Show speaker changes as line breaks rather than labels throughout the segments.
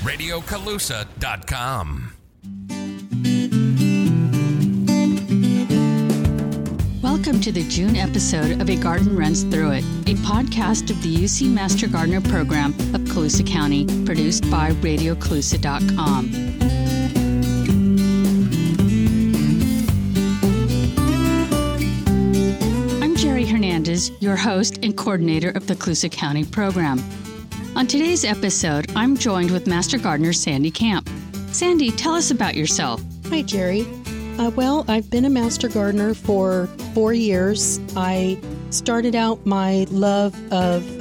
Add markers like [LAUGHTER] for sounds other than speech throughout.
RadioColusa.com.
Welcome to the June episode of A Garden Runs Through It, a podcast of the UC Master Gardener program of Colusa County, produced by RadioColusa.com. I'm Jerry Hernandez, your host and coordinator of the Colusa County program. On today's episode, I'm joined with Master Gardener Sandy Camp. Sandy, tell us about yourself.
Hi, Jerry. Uh, well, I've been a master gardener for four years. I started out my love of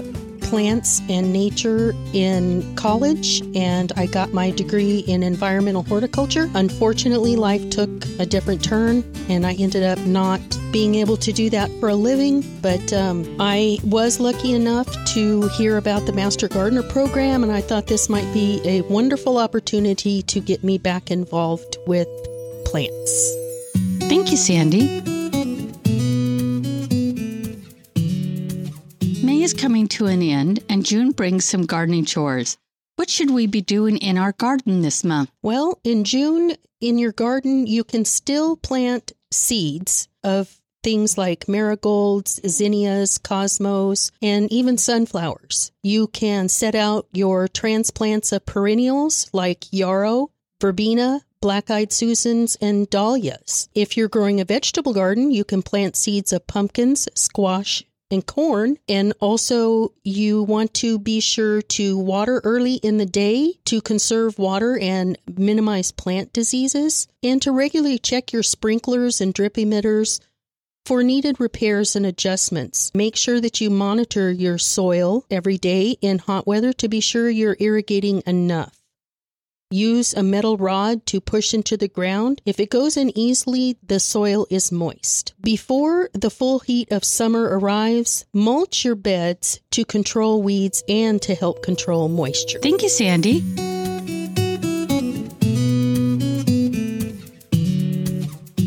plants and nature in college, and I got my degree in environmental horticulture. Unfortunately, life took a different turn, and I ended up not being able to do that for a living. But um, I was lucky enough to hear about the Master Gardener program, and I thought this might be a wonderful opportunity to get me back involved with plants.
Thank you, Sandy. Is coming to an end, and June brings some gardening chores. What should we be doing in our garden this month?
Well, in June, in your garden, you can still plant seeds of things like marigolds, zinnias, cosmos, and even sunflowers. You can set out your transplants of perennials like yarrow, verbena, black eyed Susans, and dahlias. If you're growing a vegetable garden, you can plant seeds of pumpkins, squash, and corn. And also, you want to be sure to water early in the day to conserve water and minimize plant diseases, and to regularly check your sprinklers and drip emitters for needed repairs and adjustments. Make sure that you monitor your soil every day in hot weather to be sure you're irrigating enough. Use a metal rod to push into the ground. If it goes in easily, the soil is moist. Before the full heat of summer arrives, mulch your beds to control weeds and to help control moisture.
Thank you, Sandy.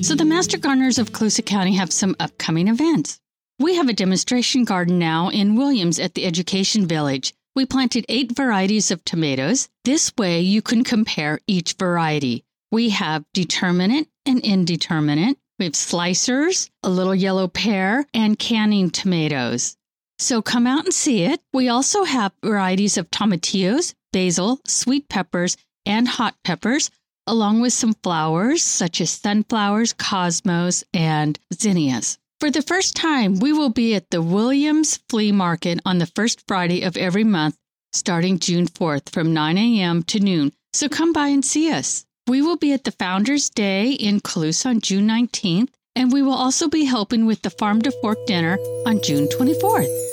So, the Master Gardeners of Colusa County have some upcoming events. We have a demonstration garden now in Williams at the Education Village. We planted eight varieties of tomatoes. This way you can compare each variety. We have determinate and indeterminate. We have slicers, a little yellow pear, and canning tomatoes. So come out and see it. We also have varieties of tomatillos, basil, sweet peppers, and hot peppers, along with some flowers such as sunflowers, cosmos, and zinnias. For the first time, we will be at the Williams Flea Market on the first Friday of every month, starting June 4th from 9 a.m. to noon. So come by and see us. We will be at the Founders Day in Colusa on June 19th, and we will also be helping with the Farm to Fork dinner on June 24th.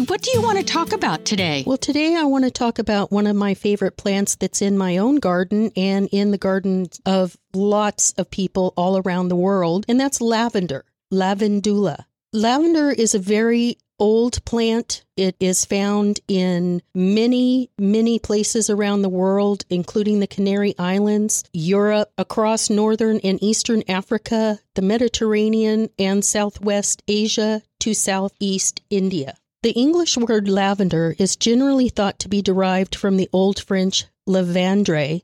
What do you want to talk about today?
Well, today I want to talk about one of my favorite plants that's in my own garden and in the gardens of lots of people all around the world, and that's lavender, lavandula. Lavender is a very old plant. It is found in many, many places around the world, including the Canary Islands, Europe, across northern and eastern Africa, the Mediterranean, and southwest Asia to southeast India. The English word lavender is generally thought to be derived from the Old French lavandre,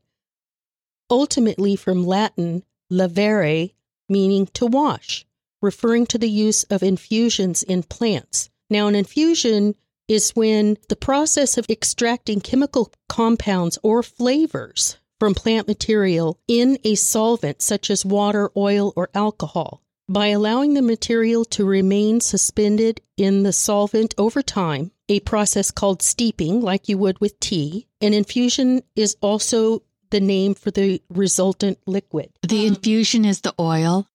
ultimately from Latin lavare, meaning to wash, referring to the use of infusions in plants. Now, an infusion is when the process of extracting chemical compounds or flavors from plant material in a solvent such as water, oil, or alcohol. By allowing the material to remain suspended in the solvent over time, a process called steeping, like you would with tea, an infusion is also the name for the resultant liquid.
The infusion is the oil.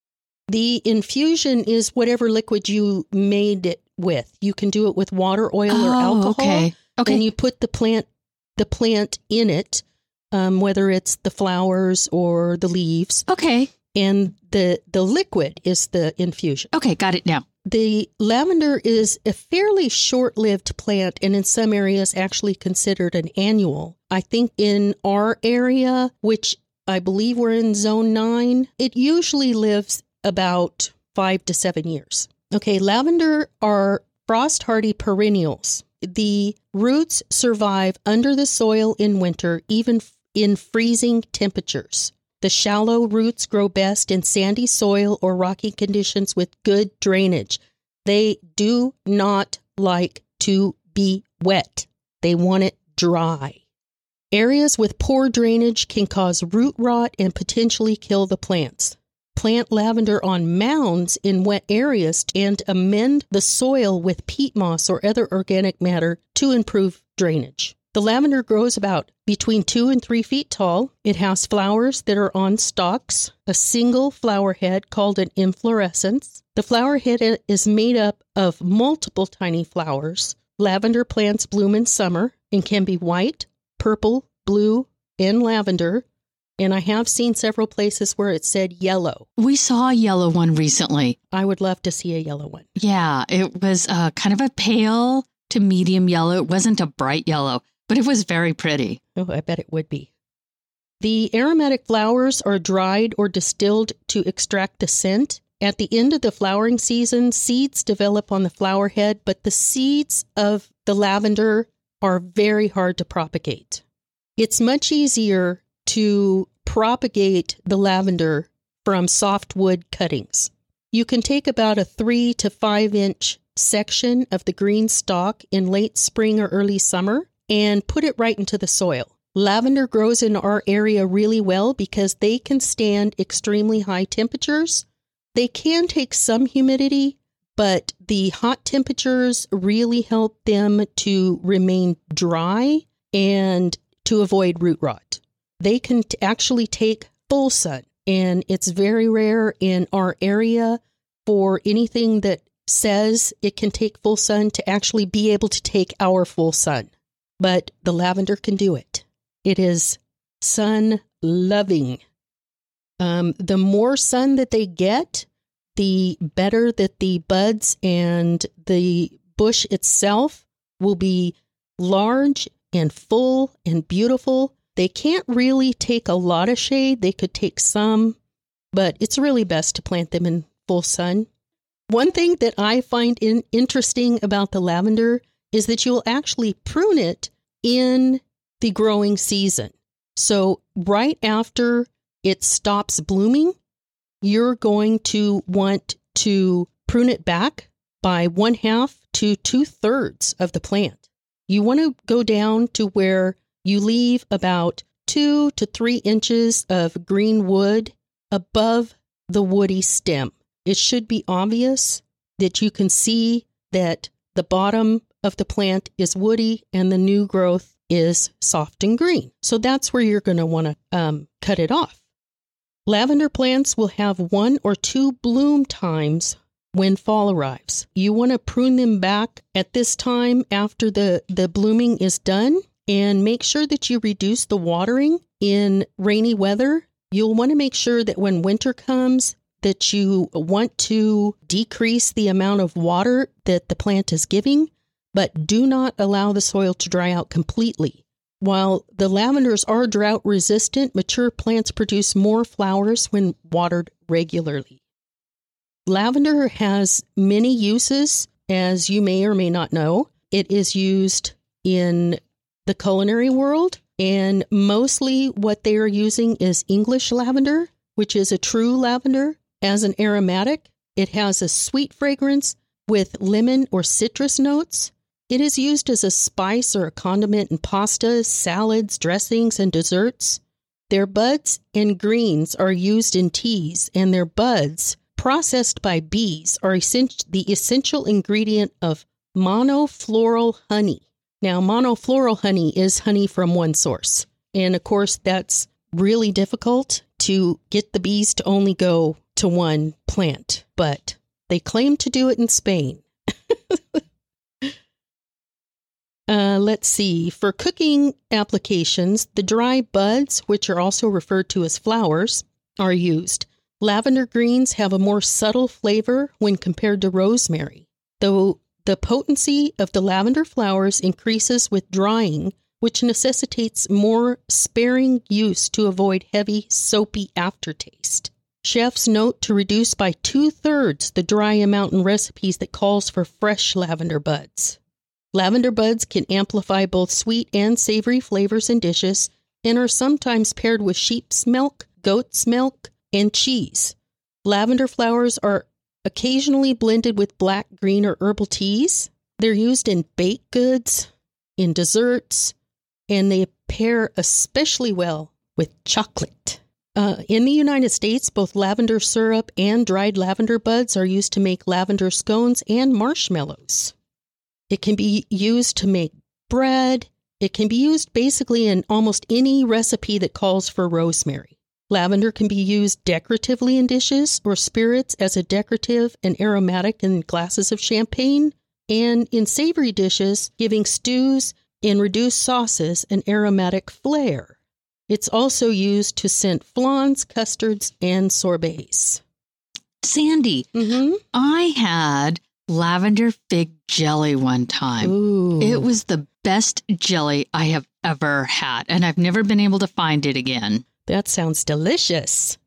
The infusion is whatever liquid you made it with. You can do it with water, oil, or
Oh,
alcohol.
okay. Okay.
And you put the plant the plant in it, um, whether it's the flowers or the leaves,
Okay.
And the the liquid is the infusion.
Okay. Got it now.
The lavender is a fairly short lived plant and in some areas actually considered an annual. I think in our area, which I believe we're in zone nine, it usually lives about five to seven years. Okay, lavender are frost hardy perennials. The roots survive under the soil in winter, even in freezing temperatures. The shallow roots grow best in sandy soil or rocky conditions with good drainage. They do not like to be wet, they want it dry. Areas with poor drainage can cause root rot and potentially kill the plants. Plant lavender on mounds in wet areas and amend the soil with peat moss or other organic matter to improve drainage. The lavender grows about between two and three feet tall. It has flowers that are on stalks, a single flower head called an inflorescence. The flower head is made up of multiple tiny flowers. Lavender plants bloom in summer and can be white, purple, blue, and lavender. And I have seen several places where it said yellow.
We saw a yellow one recently.
I would love to see a yellow one.
Yeah, it was uh, kind of a pale to medium yellow. It wasn't a bright yellow but it was very pretty.
Oh, I bet it would be. The aromatic flowers are dried or distilled to extract the scent. At the end of the flowering season, seeds develop on the flower head, but the seeds of the lavender are very hard to propagate. It's much easier to propagate the lavender from softwood cuttings. You can take about a three to five inch section of the green stalk in late spring or early summer and put it right into the soil. Lavender grows in our area really well because they can stand extremely high temperatures. They can take some humidity, but the hot temperatures really help them to remain dry and to avoid root rot. They can t- actually take full sun, and it's very rare in our area for anything that says it can take full sun to actually be able to take our full sun but the lavender can do it. It is sun loving. Um, the more sun that they get, the better that the buds and the bush itself will be large and full and beautiful. They can't really take a lot of shade, they could take some, but it's really best to plant them in full sun. One thing that I find in, interesting about the lavender is that you'll actually prune it in the growing season. So, right after it stops blooming, you're going to want to prune it back by one half to two thirds of the plant. You want to go down to where you leave about two to three inches of green wood above the woody stem. It should be obvious that you can see that the bottom of the plant is woody and the new growth is soft and green. So that's where you're going to want to um, cut it off. Lavender plants will have one or two bloom times when fall arrives. You want to prune them back at this time after the, the blooming is done and make sure that you reduce the watering in rainy weather. You'll want to make sure that when winter comes, that you want to decrease the amount of water that the plant is giving but do not allow the soil to dry out completely. While the lavenders are drought resistant, mature plants produce more flowers when watered regularly. Lavender has many uses, as you may or may not know. It is used in the culinary world, and mostly what they are using is English lavender, which is a true lavender. As an aromatic, it has a sweet fragrance with lemon or citrus notes. It is used as a spice or a condiment in pastas, salads, dressings, and desserts. Their buds and greens are used in teas, and their buds, processed by bees, are the essential ingredient of monofloral honey. Now, monofloral honey is honey from one source. And of course, that's really difficult to get the bees to only go to one plant, but they claim to do it in Spain. [LAUGHS] Uh, let's see. For cooking applications, the dry buds, which are also referred to as flowers, are used. Lavender greens have a more subtle flavor when compared to rosemary, though the potency of the lavender flowers increases with drying, which necessitates more sparing use to avoid heavy, soapy aftertaste. Chefs note to reduce by two thirds the dry amount in recipes that calls for fresh lavender buds. Lavender buds can amplify both sweet and savory flavors in dishes and are sometimes paired with sheep's milk, goat's milk, and cheese. Lavender flowers are occasionally blended with black, green, or herbal teas. They're used in baked goods, in desserts, and they pair especially well with chocolate. Uh, in the United States, both lavender syrup and dried lavender buds are used to make lavender scones and marshmallows. It can be used to make bread. It can be used basically in almost any recipe that calls for rosemary. Lavender can be used decoratively in dishes or spirits as a decorative and aromatic in glasses of champagne, and in savory dishes, giving stews and reduced sauces an aromatic flair. It's also used to scent flans, custards, and sorbets.
Sandy,
Mm-hmm.
I had lavender fig jelly one time.
Ooh.
It was the best jelly I have ever had, and I've never been able to find it again.
That sounds delicious.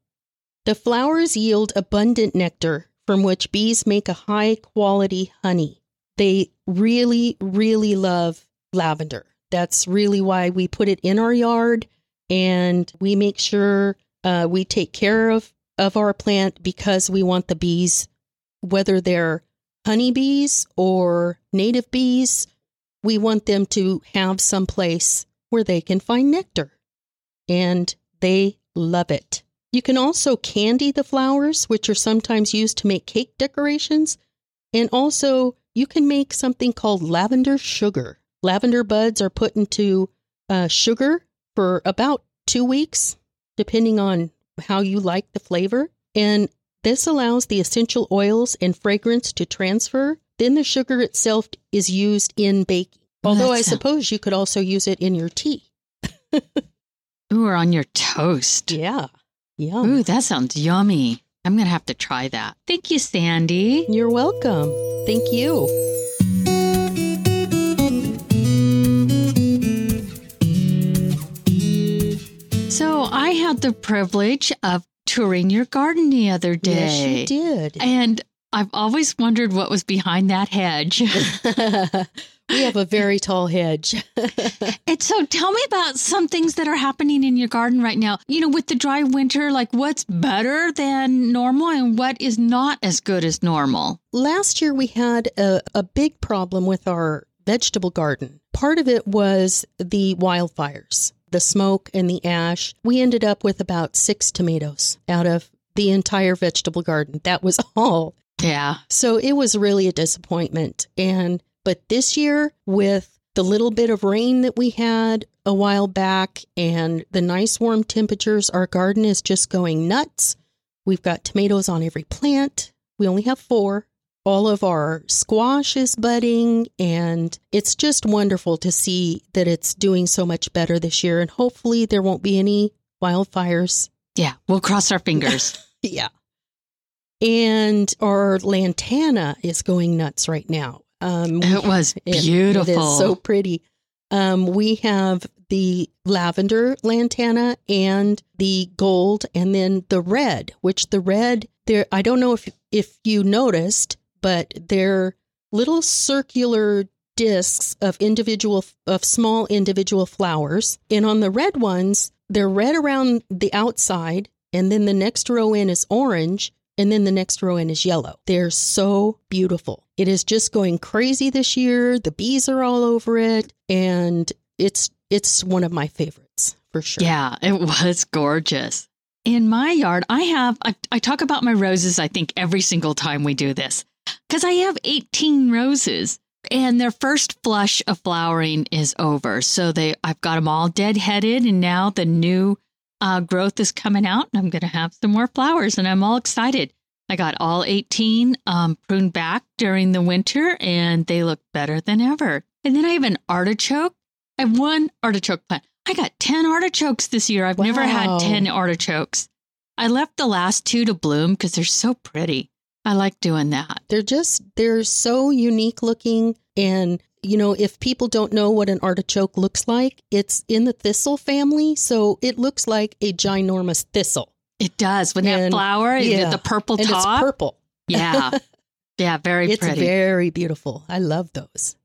The flowers yield abundant nectar from which bees make a high quality honey. They really, really love lavender. That's really why we put it in our yard and we make sure uh, we take care of, of our plant because we want the bees, whether they're honeybees or native bees, we want them to have some place where they can find nectar. And they love it. You can also candy the flowers, which are sometimes used to make cake decorations. And also, you can make something called lavender sugar. Lavender buds are put into uh, sugar for about two weeks, depending on how you like the flavor. And this allows the essential oils and fragrance to transfer. Then the sugar itself is used in baking. Although I suppose you could also use it in your tea.
Ooh, or on your toast.
Yeah. Yum.
Ooh, that sounds yummy. I'm going to have to try that. Thank you, Sandy.
You're welcome. Thank you.
So, I had the privilege of touring your garden the other day.
Yes, you did.
And I've always wondered what was behind that hedge. [LAUGHS]
we have a very tall hedge. [LAUGHS]
and so tell me about some things that are happening in your garden right now. You know, with the dry winter, like what's better than normal and what is not as good as normal?
Last year, we had a, a big problem with our vegetable garden. Part of it was the wildfires, the smoke and the ash. We ended up with about six tomatoes out of the entire vegetable garden. That was [LAUGHS] all.
Yeah.
So it was really a disappointment. And but this year with the little bit of rain that we had a while back and the nice warm temperatures, our garden is just going nuts. We've got tomatoes on every plant. We only have four. All of our squash is budding, and it's just wonderful to see that it's doing so much better this year. And hopefully, there won't be any wildfires
Yeah. We'll cross our fingers. [LAUGHS]
yeah. And our lantana is going nuts right now. Um,
it was
it-
beautiful.
It is so pretty. Um, we have the lavender lantana and the gold, and then the red. Which the red, there. I don't know if if you noticed, but they're little circular discs of individual of small individual flowers, and on the red ones, they're red around the outside, and then the next row in is orange, and then the next row in is yellow. They're so beautiful. It is just going crazy this year. The bees are all over it, and it's it's one of my favorites for sure.
Yeah, it was gorgeous. In my yard, I have, I, I talk about my roses, I think, every single time we do this, because I have 18 roses and their first flush of flowering is over. So they, I've got them all deadheaded, and now the new uh, growth is coming out, and I'm going to have some more flowers, and I'm all excited. I got all 18 um, pruned back during the winter, and they look better than ever. And then I have an artichoke. I have one artichoke plant. I got 10 artichokes this year. I've never had 10 artichokes. I left the last two to bloom because they're so pretty. I like doing that.
They're just they're so unique looking and you know if people don't know what an artichoke looks like, it's in the thistle family, so it looks like a ginormous thistle.
It does. When that
And-
flower, the-
yeah.
the purple
and
top.
it's purple.
Yeah. [LAUGHS] Yeah, very
It's
pretty.
very beautiful. I love those.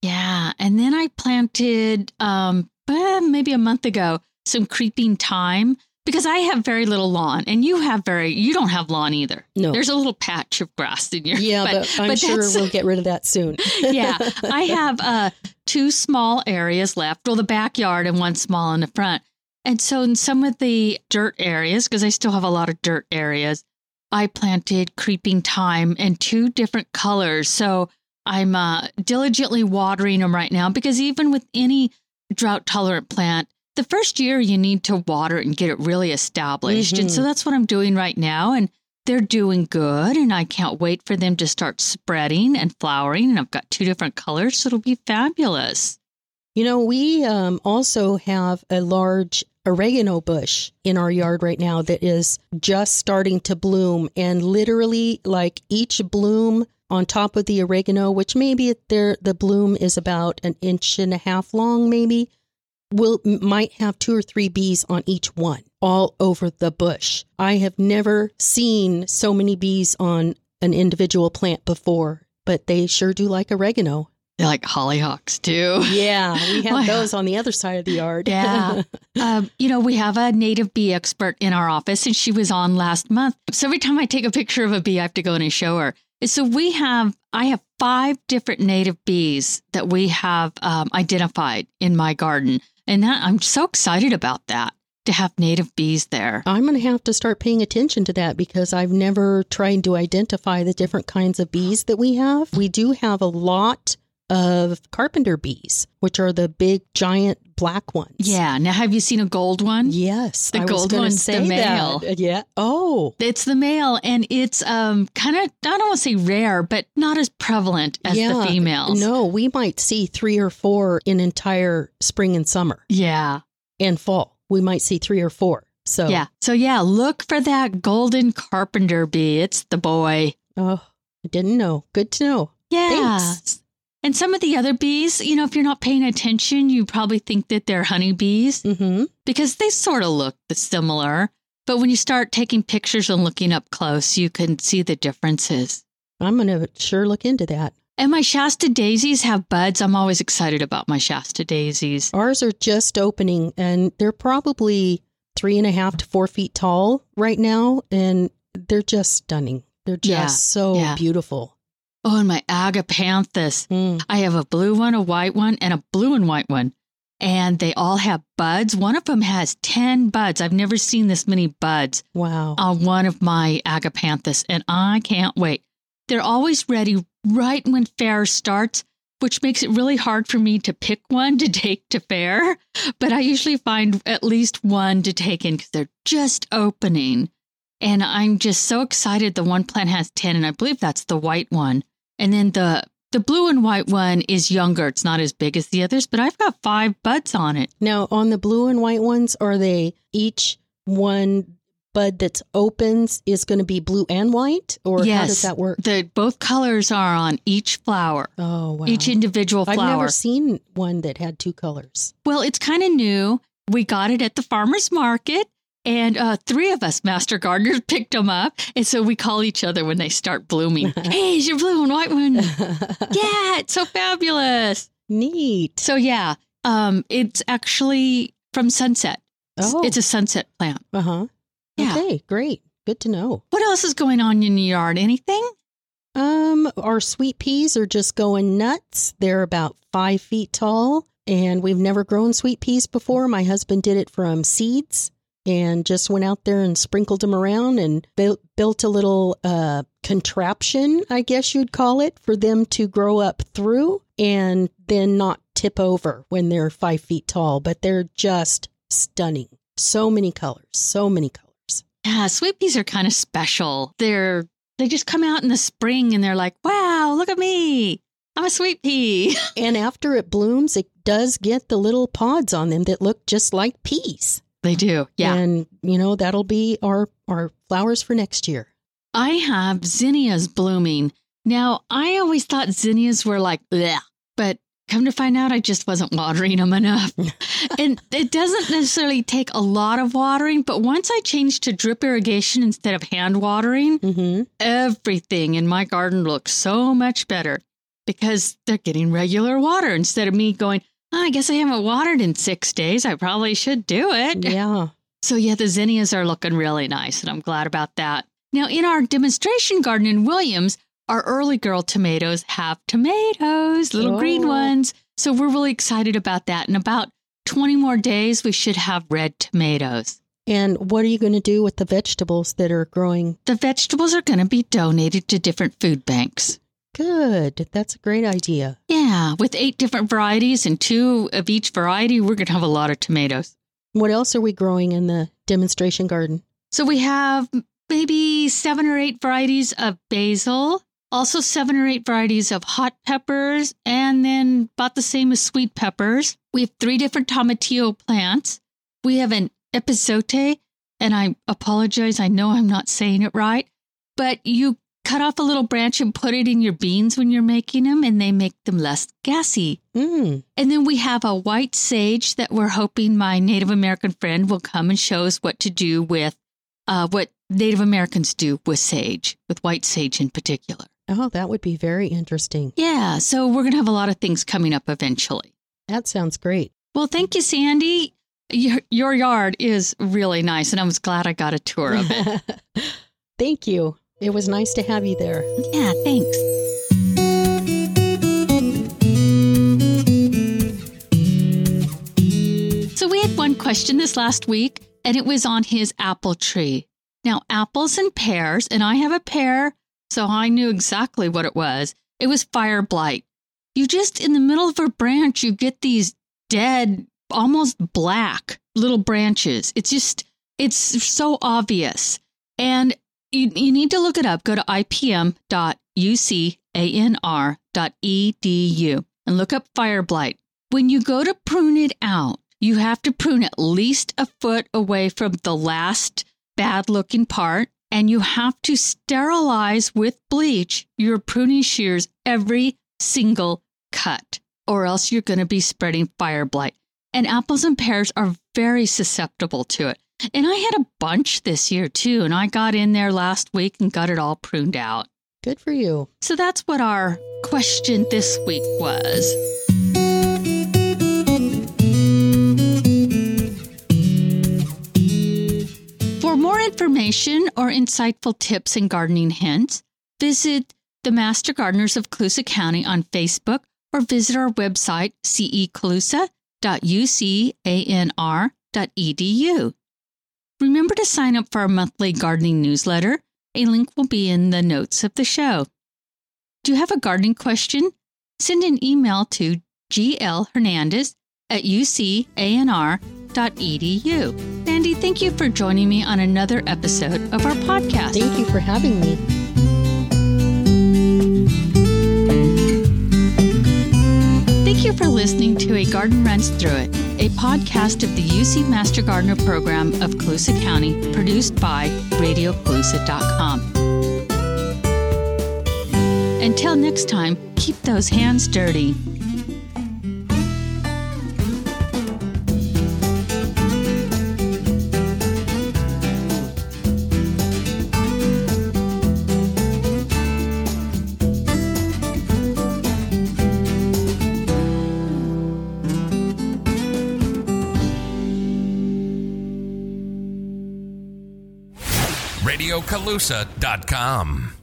yeah. And then I planted um maybe a month ago some creeping thyme because I have very little lawn and you have very you don't have lawn either.
No.
There's a little patch of grass in your
yeah, but, I'm
but
sure we'll get rid of that soon. [LAUGHS]
yeah, I have uh, two small areas left, well, the backyard and one small in the front. And so, in some of the dirt areas, because I still have a lot of dirt areas, I planted creeping thyme in two different colors. So, I'm uh, diligently watering them right now because even with any drought tolerant plant, the first year you need to water it and get it really established. And so,
Mhm.
that's what I'm doing right now. And they're doing good and I can't wait for them to start spreading and flowering. And I've got two different colors, so it'll be fabulous.
You know, we um, also have a large oregano bush in our yard right now that is just starting to bloom. And literally, like each bloom on top of the oregano, which maybe there the bloom is about an inch and a half long, maybe, will might have two or three bees on each one, all over the bush. I have never seen so many bees on an individual plant before, but they sure do like oregano.
They're like hollyhocks too.
Yeah, we [LAUGHS] have those on the other side of the yard.
Yeah. [LAUGHS] um, you know, we have a native bee expert in our office, and she was on last month. So every time I take a picture of a bee, I have to go in and show her. So we have, I have five different native bees that we have um, identified in my garden, and that I'm so excited about that to have native bees there.
I'm going to have to start paying attention to that because I've never tried to identify the different kinds of bees that we have. We do have a lot of carpenter bees, which are the big, giant black ones.
Yeah. Now, have you seen a gold one?
Yes.
The
I
gold one's the male.
that. Yeah. Oh.
It's the male, and it's um kind of I don't want to say rare, but not as prevalent as
yeah.
the females.
No, we might see three or four in entire spring and summer
Yeah.
and fall. We might see three or four. So,
Yeah. So yeah, look for that golden carpenter bee. It's the boy.
oh, I didn't know. Good to know.
Yeah.
Thanks.
And some of the other bees, you know, if you're not paying attention, you probably think that they're honeybees
Mm-hmm.
because they sort of look similar. But when you start taking pictures and looking up close, you can see the differences.
I'm going to sure look into that.
And my Shasta daisies have buds. I'm always excited about my Shasta daisies.
Ours are just opening and they're probably three and a half to four feet tall right now. And they're just stunning. They're just
Yeah,
so
yeah.
beautiful.
Oh, and my agapanthus.
Mm.
I have a blue one, a white one, and a blue and white one. And they all have buds. One of them has 10 buds. I've never seen this many buds
Wow.
on one of my agapanthus, and I can't wait. They're always ready right when fair starts, which makes it really hard for me to pick one to [LAUGHS] take to fair. But I usually find at least one to take in because they're just opening. And I'm just so excited. The one plant has 10, and I believe that's the white one. And then the the blue and white one is younger. It's not as big as the others, but I've got five buds on it.
Now, on the blue and white ones, are they each one bud that opens is going to be blue and white? Or how
Yes.
does that work?
The both colors are on each flower,
Oh, wow.
each individual flower.
I've never seen one that had two colors.
Well, it's kind of new. We got it at the farmer's market, and uh, three of us master gardeners [LAUGHS] picked them up. And so we call each other when they start blooming. [LAUGHS] hey, is your blue and white one? [LAUGHS] yeah, it's so fabulous.
Neat.
So, yeah, um, it's actually from Sunset.
Oh,
It's a sunset plant.
uh huh.
Yeah.
Okay, great. Good to know.
What else is going on in your yard? Anything?
Um, our sweet peas are just going nuts. They're about five feet tall, and we've never grown sweet peas before. My husband did it from seeds and just went out there and sprinkled them around and built built a little uh, contraption, I guess you'd call it, for them to grow up through and then not tip over when they're five feet tall. But they're just stunning. So many colors. So many colors.
Yeah, sweet peas are kind of special. They're they just come out in the spring and they're like, "Wow, look at me. I'm a sweet pea." [LAUGHS]
And after it blooms, it does get the little pods on them that look just like peas.
They do. Yeah.
And you know, that'll be our our flowers for next year.
I have zinnias blooming. Now, I always thought zinnias were like, bleh, but come to find out, I just wasn't watering them enough. [LAUGHS] and it doesn't necessarily take a lot of watering, but once I changed to drip irrigation instead of hand watering,
Mm-hmm.
everything in my garden looks so much better because they're getting regular water instead of me going, "Oh, I guess I haven't watered in six days. I probably should do it.
Yeah.
So, yeah, the zinnias are looking really nice, and I'm glad about that. Now, in our demonstration garden in Williams, our early girl tomatoes have tomatoes, little green
Oh.
ones. So, we're really excited about that. In about 20 more days, we should have red tomatoes.
And what are you going to do with the vegetables that are growing?
The vegetables are going to be donated to different food banks.
Good. That's a great idea.
Yeah, with eight different varieties and two of each variety, we're going to have a lot of tomatoes.
What else are we growing in the demonstration garden?
So we have maybe seven or eight varieties of basil, also seven or eight varieties of hot peppers, and then about the same as sweet peppers. We have three different tomatillo plants. We have an epizote, and I apologize, I know I'm not saying it right, but you cut off a little branch and put it in your beans when you're making them, and they make them less gassy.
Mm.
And then we have a white sage that we're hoping my Native American friend will come and show us what to do with uh, what Native Americans do with sage, with white sage in particular.
Oh, that would be very interesting.
Yeah, so we're going to have a lot of things coming up eventually.
That sounds great.
Well, thank you, Sandy. Your, your yard is really nice, and I was glad I got a tour of it. [LAUGHS]
Thank you. It was nice to have you there.
yeah, thanks. So we had one question this last week, and it was on his apple tree. Now, apples and pears, and I have a pear, so I knew exactly what it was. It was fire blight. You just, in the middle of a branch, you get these dead, almost black little branches. It's just, it's so obvious. And you, you need to look it up. Go to ipm.ucanr.edu and look up fire blight. When you go to prune it out, you have to prune at least a foot away from the last bad looking part, and you have to sterilize with bleach your pruning shears every single cut, or else you're going to be spreading fire blight. And apples and pears are very susceptible to it. And I had a bunch this year too, and I got in there last week and got it all pruned out.
Good for you.
So that's what our question this week was. For more information or insightful tips and gardening hints, visit the Master Gardeners of Colusa County on Facebook or visit our website cecolusa.ucanr.edu. Remember to sign up for our monthly gardening newsletter. A link will be in the notes of the show. Do you have a gardening question? Send an email to glhernandez at ucanr.edu. Sandy, thank you for joining me on another episode of our podcast.
Thank you for having me.
Thank you for listening to A Garden Runs Through It, a podcast of the UC Master Gardener program of Colusa County, produced by RadioColusa.com. Until next time, keep those hands dirty.
RadioColusa.com.